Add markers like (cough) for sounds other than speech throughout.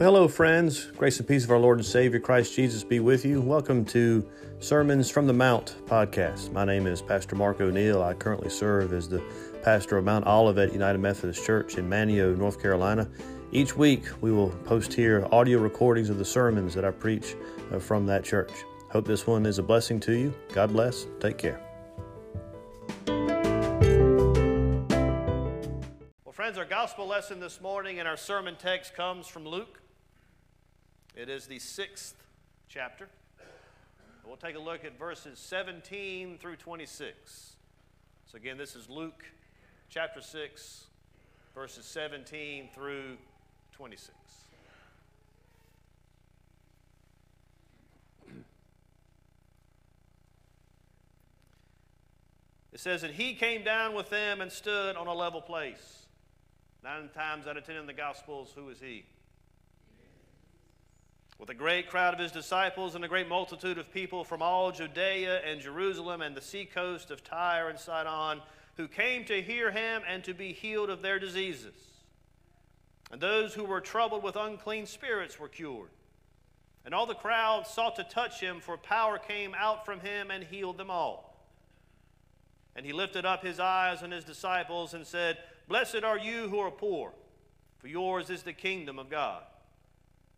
Well, hello, friends. Grace and peace of our Lord and Savior Christ Jesus be with you. Welcome to Sermons from the Mount podcast. My name is Pastor Mark O'Neill. I currently serve as the pastor of Mount Olivet United Methodist Church in Manteo, North Carolina. Each week, we will post here audio recordings of the sermons that I preach uh, from that church. Hope this one is a blessing to you. God bless. Take care. Well, friends, our gospel lesson this morning and our sermon text comes from Luke it is the sixth chapter. We'll take a look at verses 17 through 26. So, again, this is Luke chapter 6, verses 17 through 26. It says, that he came down with them and stood on a level place. Nine times out of ten in the Gospels, who is he? With a great crowd of his disciples and a great multitude of people from all Judea and Jerusalem and the seacoast of Tyre and Sidon, who came to hear him and to be healed of their diseases. And those who were troubled with unclean spirits were cured. And all the crowd sought to touch him, for power came out from him and healed them all. And he lifted up his eyes on his disciples and said, Blessed are you who are poor, for yours is the kingdom of God.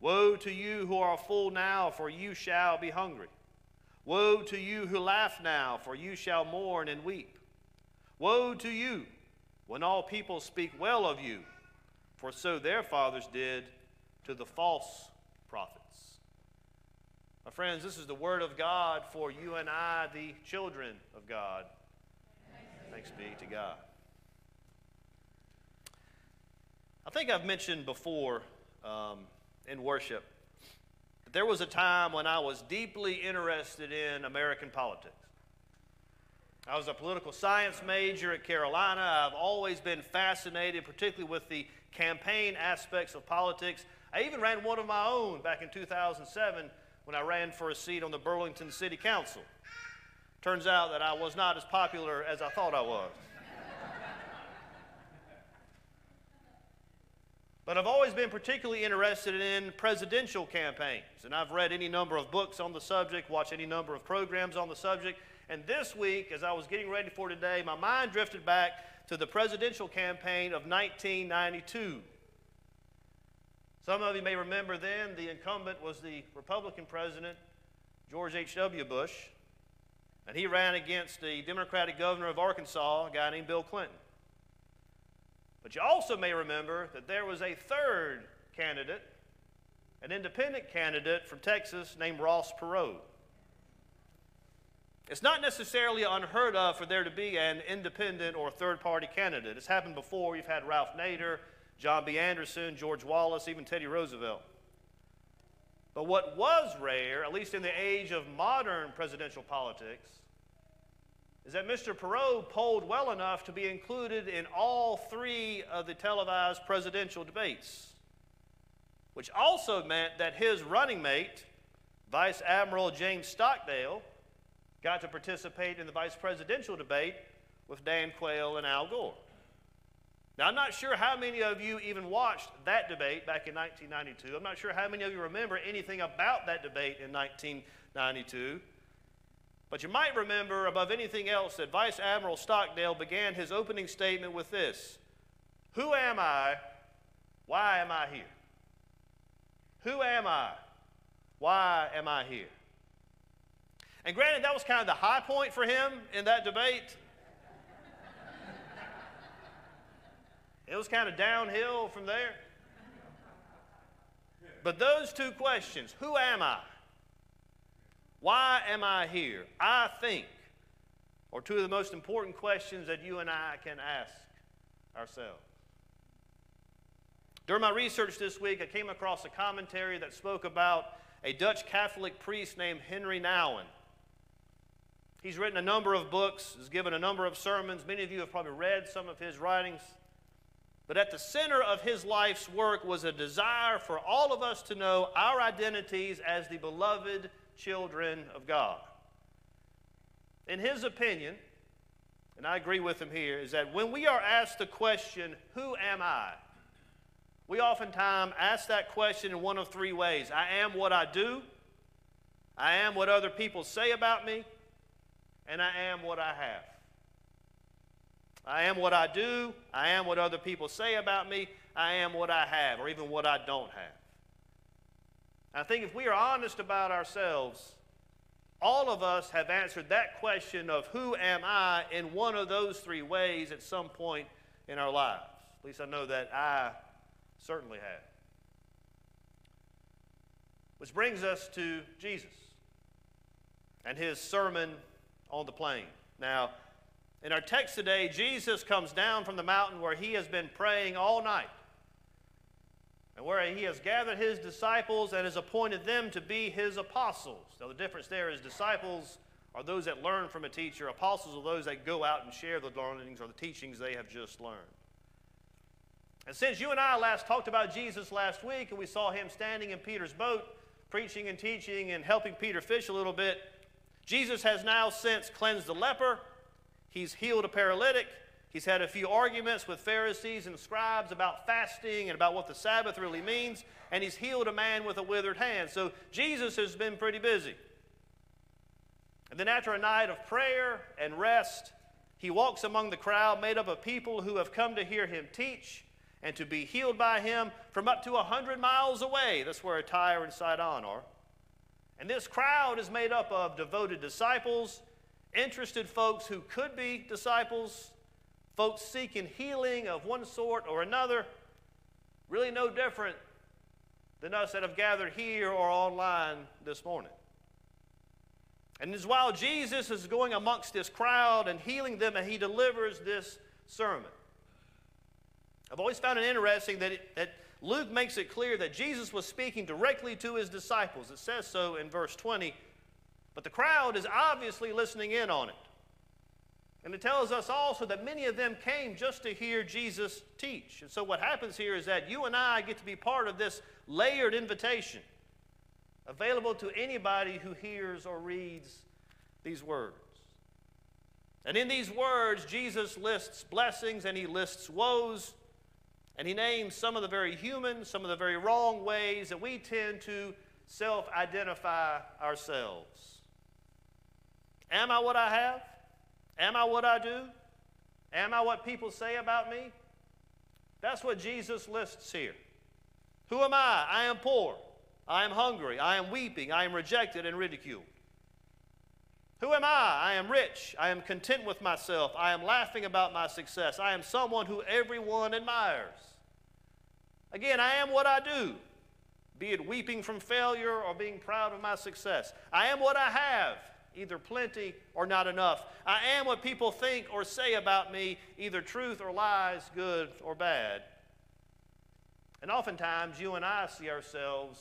Woe to you who are full now, for you shall be hungry. Woe to you who laugh now, for you shall mourn and weep. Woe to you when all people speak well of you, for so their fathers did to the false prophets. My friends, this is the word of God for you and I, the children of God. Thanks be to God. I think I've mentioned before. Um, in worship. There was a time when I was deeply interested in American politics. I was a political science major at Carolina. I've always been fascinated, particularly with the campaign aspects of politics. I even ran one of my own back in 2007 when I ran for a seat on the Burlington City Council. Turns out that I was not as popular as I thought I was. But I've always been particularly interested in presidential campaigns. And I've read any number of books on the subject, watched any number of programs on the subject. And this week, as I was getting ready for today, my mind drifted back to the presidential campaign of 1992. Some of you may remember then the incumbent was the Republican president, George H.W. Bush. And he ran against the Democratic governor of Arkansas, a guy named Bill Clinton. But you also may remember that there was a third candidate, an independent candidate from Texas named Ross Perot. It's not necessarily unheard of for there to be an independent or third party candidate. It's happened before. You've had Ralph Nader, John B. Anderson, George Wallace, even Teddy Roosevelt. But what was rare, at least in the age of modern presidential politics, is that Mr. Perot polled well enough to be included in all three of the televised presidential debates, which also meant that his running mate, Vice Admiral James Stockdale, got to participate in the vice presidential debate with Dan Quayle and Al Gore. Now, I'm not sure how many of you even watched that debate back in 1992. I'm not sure how many of you remember anything about that debate in 1992. But you might remember, above anything else, that Vice Admiral Stockdale began his opening statement with this Who am I? Why am I here? Who am I? Why am I here? And granted, that was kind of the high point for him in that debate. (laughs) it was kind of downhill from there. But those two questions who am I? Why am I here? I think are two of the most important questions that you and I can ask ourselves. During my research this week, I came across a commentary that spoke about a Dutch Catholic priest named Henri Nouwen. He's written a number of books, has given a number of sermons. Many of you have probably read some of his writings. But at the center of his life's work was a desire for all of us to know our identities as the beloved children of God. In his opinion, and I agree with him here, is that when we are asked the question, Who am I? we oftentimes ask that question in one of three ways I am what I do, I am what other people say about me, and I am what I have. I am what I do, I am what other people say about me, I am what I have, or even what I don't have. I think if we are honest about ourselves, all of us have answered that question of who am I in one of those three ways at some point in our lives. At least I know that I certainly have. Which brings us to Jesus and his sermon on the plain. Now, in our text today, Jesus comes down from the mountain where he has been praying all night and where he has gathered his disciples and has appointed them to be his apostles. Now, the difference there is disciples are those that learn from a teacher, apostles are those that go out and share the learnings or the teachings they have just learned. And since you and I last talked about Jesus last week and we saw him standing in Peter's boat, preaching and teaching and helping Peter fish a little bit, Jesus has now since cleansed the leper, he's healed a paralytic, he's had a few arguments with Pharisees and scribes about fasting and about what the Sabbath really means, and he's healed a man with a withered hand. So Jesus has been pretty busy. And then after a night of prayer and rest, he walks among the crowd made up of people who have come to hear him teach and to be healed by him from up to a hundred miles away. That's where Tyre and Sidon are. And this crowd is made up of devoted disciples, interested folks who could be disciples, folks seeking healing of one sort or another, really no different than us that have gathered here or online this morning. And as while Jesus is going amongst this crowd and healing them, and he delivers this sermon. I've always found it interesting that, it, that Luke makes it clear that Jesus was speaking directly to his disciples. It says so in verse 20. But the crowd is obviously listening in on it. And it tells us also that many of them came just to hear Jesus teach. And so what happens here is that you and I get to be part of this layered invitation available to anybody who hears or reads these words. And in these words, Jesus lists blessings and he lists woes. And he names some of the very human, some of the very wrong ways that we tend to self identify ourselves. Am I what I have? Am I what I do? Am I what people say about me? That's what Jesus lists here. Who am I? I am poor. I am hungry. I am weeping. I am rejected and ridiculed. Who am I? I am rich. I am content with myself. I am laughing about my success. I am someone who everyone admires. Again, I am what I do, be it weeping from failure or being proud of my success. I am what I have, either plenty or not enough. I am what people think or say about me, either truth or lies, good or bad. And oftentimes, you and I see ourselves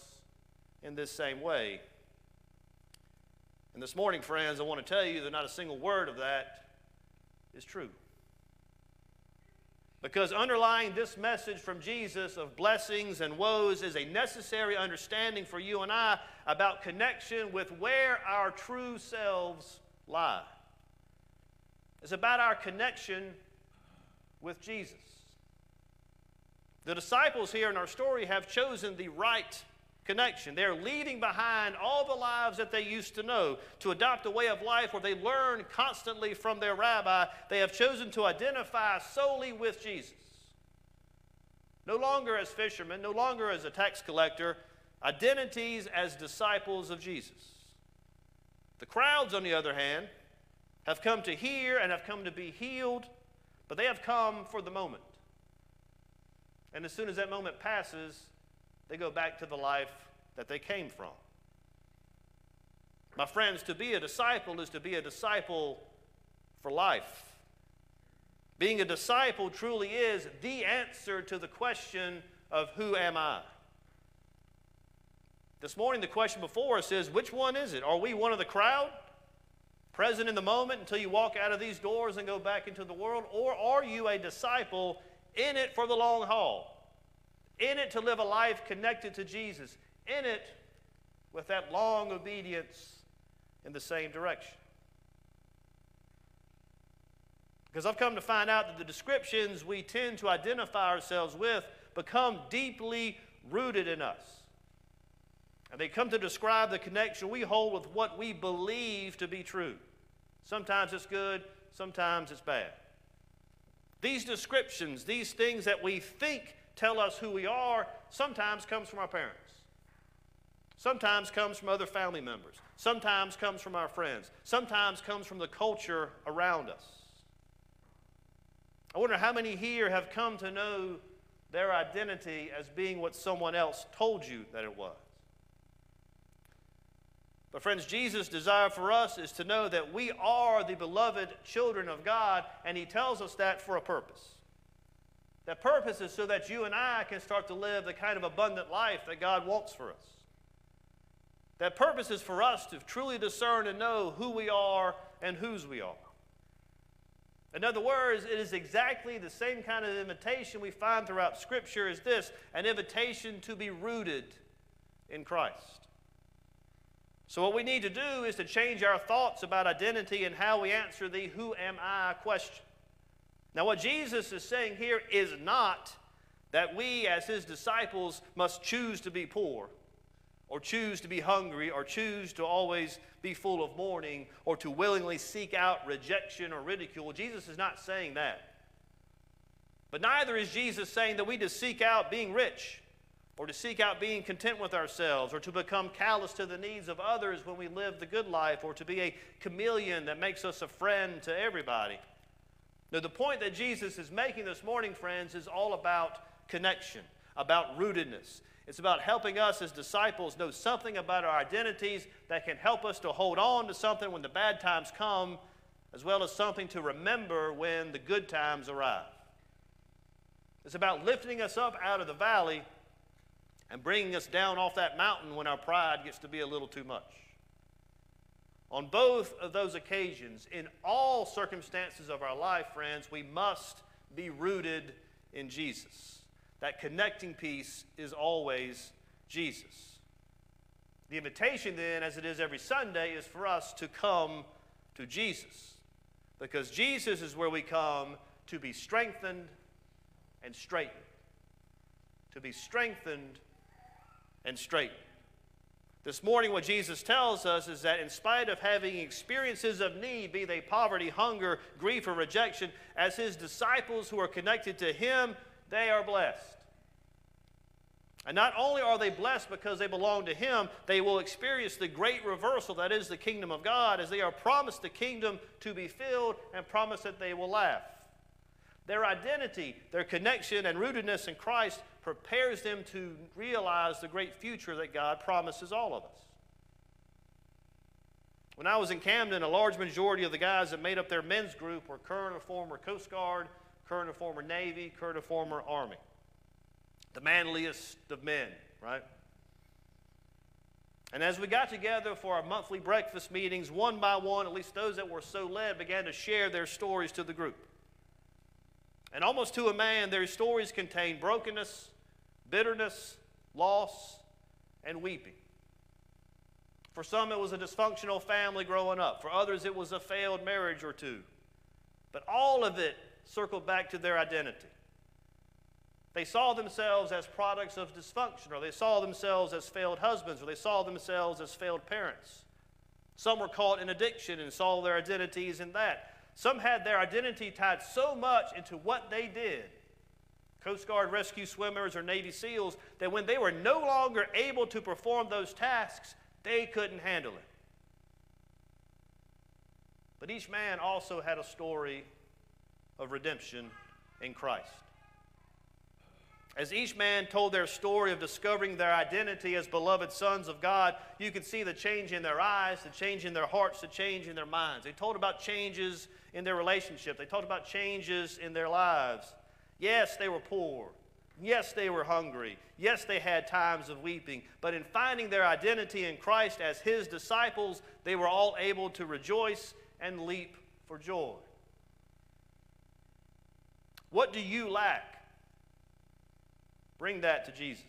in this same way. And this morning, friends, I want to tell you that not a single word of that is true. Because underlying this message from Jesus of blessings and woes is a necessary understanding for you and I about connection with where our true selves lie. It's about our connection with Jesus. The disciples here in our story have chosen the right connection. They're leaving behind all the lives that they used to know to adopt a way of life where they learn constantly from their rabbi. They have chosen to identify solely with Jesus. No longer as fishermen, no longer as a tax collector, identities as disciples of Jesus. The crowds, on the other hand, have come to hear and have come to be healed, but they have come for the moment. And as soon as that moment passes, they go back to the life that they came from. My friends, to be a disciple is to be a disciple for life. Being a disciple truly is the answer to the question of who am I? This morning, the question before us is which one is it? Are we one of the crowd, present in the moment until you walk out of these doors and go back into the world? Or are you a disciple in it for the long haul, in it to live a life connected to Jesus, in it with that long obedience in the same direction? Because I've come to find out that the descriptions we tend to identify ourselves with become deeply rooted in us. And they come to describe the connection we hold with what we believe to be true. Sometimes it's good, sometimes it's bad. These descriptions, these things that we think tell us who we are, sometimes comes from our parents. Sometimes comes from other family members. Sometimes comes from our friends. Sometimes comes from the culture around us. I wonder how many here have come to know their identity as being what someone else told you that it was. But, friends, Jesus' desire for us is to know that we are the beloved children of God, and He tells us that for a purpose. That purpose is so that you and I can start to live the kind of abundant life that God wants for us. That purpose is for us to truly discern and know who we are and whose we are. In other words, it is exactly the same kind of invitation we find throughout Scripture as this an invitation to be rooted in Christ. So, what we need to do is to change our thoughts about identity and how we answer the who am I question. Now, what Jesus is saying here is not that we, as his disciples, must choose to be poor, or choose to be hungry, or choose to always be full of mourning, or to willingly seek out rejection or ridicule. Jesus is not saying that. But neither is Jesus saying that we just seek out being rich or to seek out being content with ourselves, or to become callous to the needs of others when we live the good life, or to be a chameleon that makes us a friend to everybody. Now, the point that Jesus is making this morning, friends, is all about connection, about rootedness. It's about helping us as disciples know something about our identities that can help us to hold on to something when the bad times come, as well as something to remember when the good times arrive. It's about lifting us up out of the valley and bringing us down off that mountain when our pride gets to be a little too much. On both of those occasions, in all circumstances of our life, friends, we must be rooted in Jesus. That connecting piece is always Jesus. The invitation, then, as it is every Sunday, is for us to come to Jesus. Because Jesus is where we come to be strengthened and straightened. To be strengthened and straight. This morning, what Jesus tells us is that in spite of having experiences of need, be they poverty, hunger, grief, or rejection, as his disciples who are connected to him, they are blessed. And not only are they blessed because they belong to Him, they will experience the great reversal that is the kingdom of God as they are promised the kingdom to be filled and promised that they will laugh. Their identity, their connection, and rootedness in Christ prepares them to realize the great future that God promises all of us. When I was in Camden, a large majority of the guys that made up their men's group were current or former Coast Guard, current or former Navy, current or former Army. The manliest of men, right? And as we got together for our monthly breakfast meetings, one by one, at least those that were so led, began to share their stories to the group. And almost to a man, their stories contained brokenness, bitterness, loss, and weeping. For some, it was a dysfunctional family growing up. For others, it was a failed marriage or two. But all of it circled back to their identity. They saw themselves as products of dysfunction, or they saw themselves as failed husbands, or they saw themselves as failed parents. Some were caught in addiction and saw their identities in that. Some had their identity tied so much into what they did Coast Guard rescue swimmers or Navy SEALs, that when they were no longer able to perform those tasks, they couldn't handle it. But each man also had a story of redemption in Christ. As each man told their story of discovering their identity as beloved sons of God, you could see the change in their eyes, the change in their hearts, the change in their minds. They told about changes in their relationship, they talked about changes in their lives. Yes, they were poor. Yes, they were hungry. Yes, they had times of weeping. But in finding their identity in Christ as his disciples, they were all able to rejoice and leap for joy. What do you lack? Bring that to Jesus.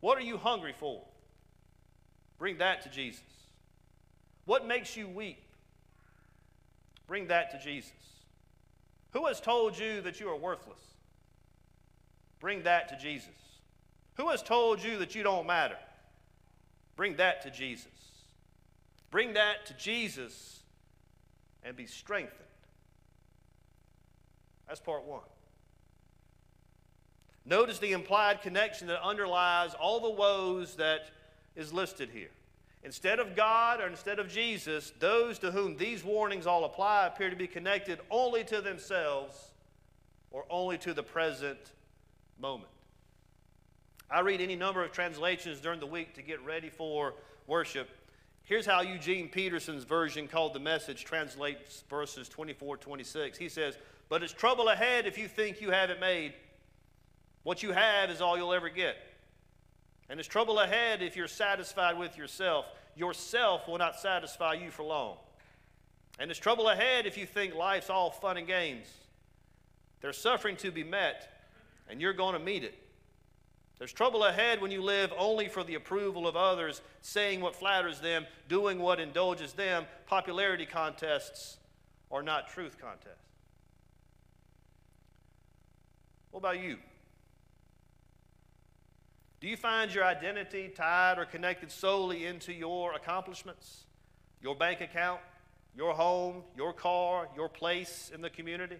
What are you hungry for? Bring that to Jesus. What makes you weep? Bring that to Jesus. Who has told you that you are worthless? Bring that to Jesus. Who has told you that you don't matter? Bring that to Jesus. Bring that to Jesus and be strengthened. That's part one. Notice the implied connection that underlies all the woes that is listed here. Instead of God or instead of Jesus, those to whom these warnings all apply appear to be connected only to themselves or only to the present moment. I read any number of translations during the week to get ready for worship. Here's how Eugene Peterson's version called the message translates verses 24 26. He says, But it's trouble ahead if you think you have it made. What you have is all you'll ever get. And there's trouble ahead if you're satisfied with yourself. Yourself will not satisfy you for long. And there's trouble ahead if you think life's all fun and games. There's suffering to be met, and you're going to meet it. There's trouble ahead when you live only for the approval of others, saying what flatters them, doing what indulges them. Popularity contests are not truth contests. What about you? Do you find your identity tied or connected solely into your accomplishments, your bank account, your home, your car, your place in the community?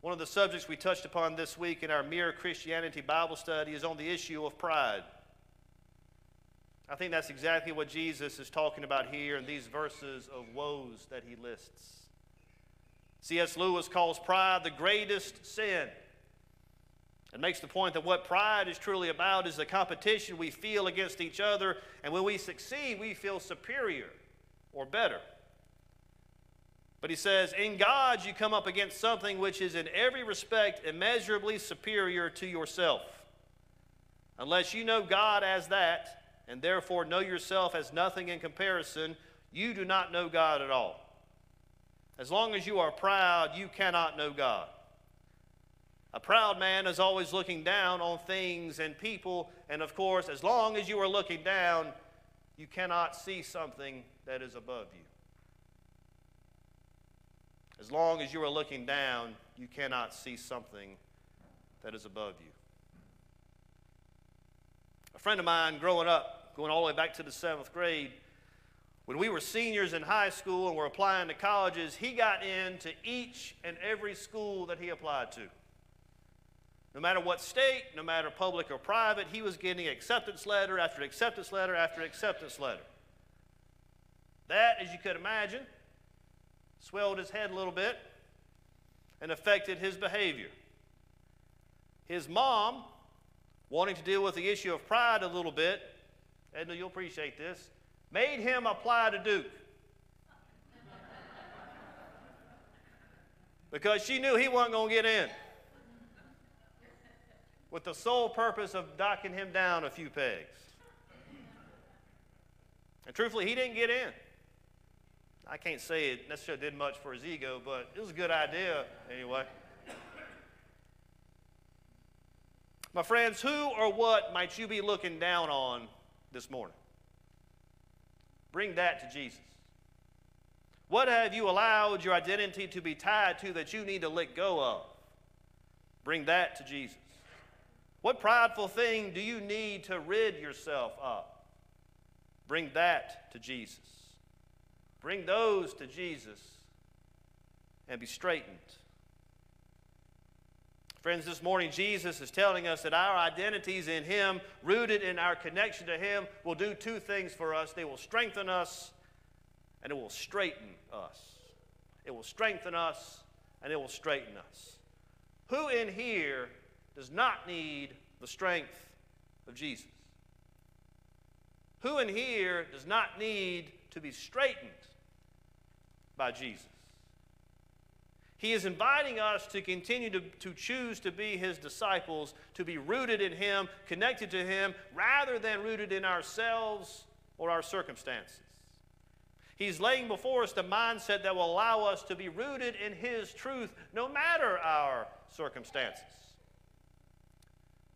One of the subjects we touched upon this week in our Mere Christianity Bible study is on the issue of pride. I think that's exactly what Jesus is talking about here in these verses of woes that he lists. C.S. Lewis calls pride the greatest sin and makes the point that what pride is truly about is the competition we feel against each other, and when we succeed, we feel superior or better. But he says, in God, you come up against something which is in every respect immeasurably superior to yourself. Unless you know God as that, and therefore know yourself as nothing in comparison, you do not know God at all. As long as you are proud, you cannot know God. A proud man is always looking down on things and people, and of course, as long as you are looking down, you cannot see something that is above you. As long as you are looking down, you cannot see something that is above you. A friend of mine growing up, going all the way back to the seventh grade, when we were seniors in high school and were applying to colleges, he got into each and every school that he applied to. No matter what state, no matter public or private, he was getting acceptance letter after acceptance letter after acceptance letter. That, as you could imagine, swelled his head a little bit and affected his behavior. His mom, wanting to deal with the issue of pride a little bit, Edna, you'll appreciate this, made him apply to Duke. (laughs) because she knew he wasn't going to get in with the sole purpose of knocking him down a few pegs. And truthfully, he didn't get in. I can't say it necessarily did much for his ego, but it was a good idea anyway. My friends, who or what might you be looking down on this morning? Bring that to Jesus. What have you allowed your identity to be tied to that you need to let go of? Bring that to Jesus. What prideful thing do you need to rid yourself of? Bring that to Jesus. Bring those to Jesus and be straightened. Friends, this morning Jesus is telling us that our identities in Him, rooted in our connection to Him, will do two things for us. They will strengthen us and it will straighten us. It will strengthen us and it will straighten us. Who in here does not need the strength of Jesus? Who in here does not need to be straightened by Jesus? He is inviting us to continue to, to choose to be His disciples, to be rooted in Him, connected to Him, rather than rooted in ourselves or our circumstances. He's laying before us the mindset that will allow us to be rooted in His truth no matter our circumstances.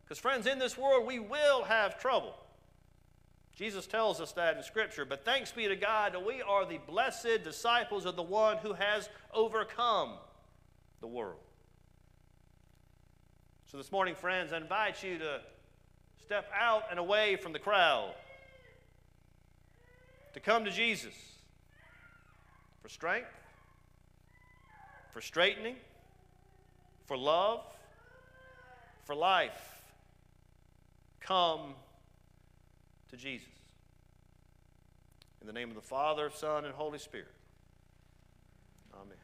Because, friends, in this world we will have trouble. Jesus tells us that in Scripture. But thanks be to God that we are the blessed disciples of the one who has overcome the world. So, this morning, friends, I invite you to step out and away from the crowd, to come to Jesus for strength, for straightening, for love, for life. Come to Jesus. In the name of the Father, Son, and Holy Spirit. Amen.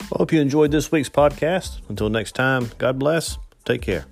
I hope you enjoyed this week's podcast. Until next time, God bless. Take care.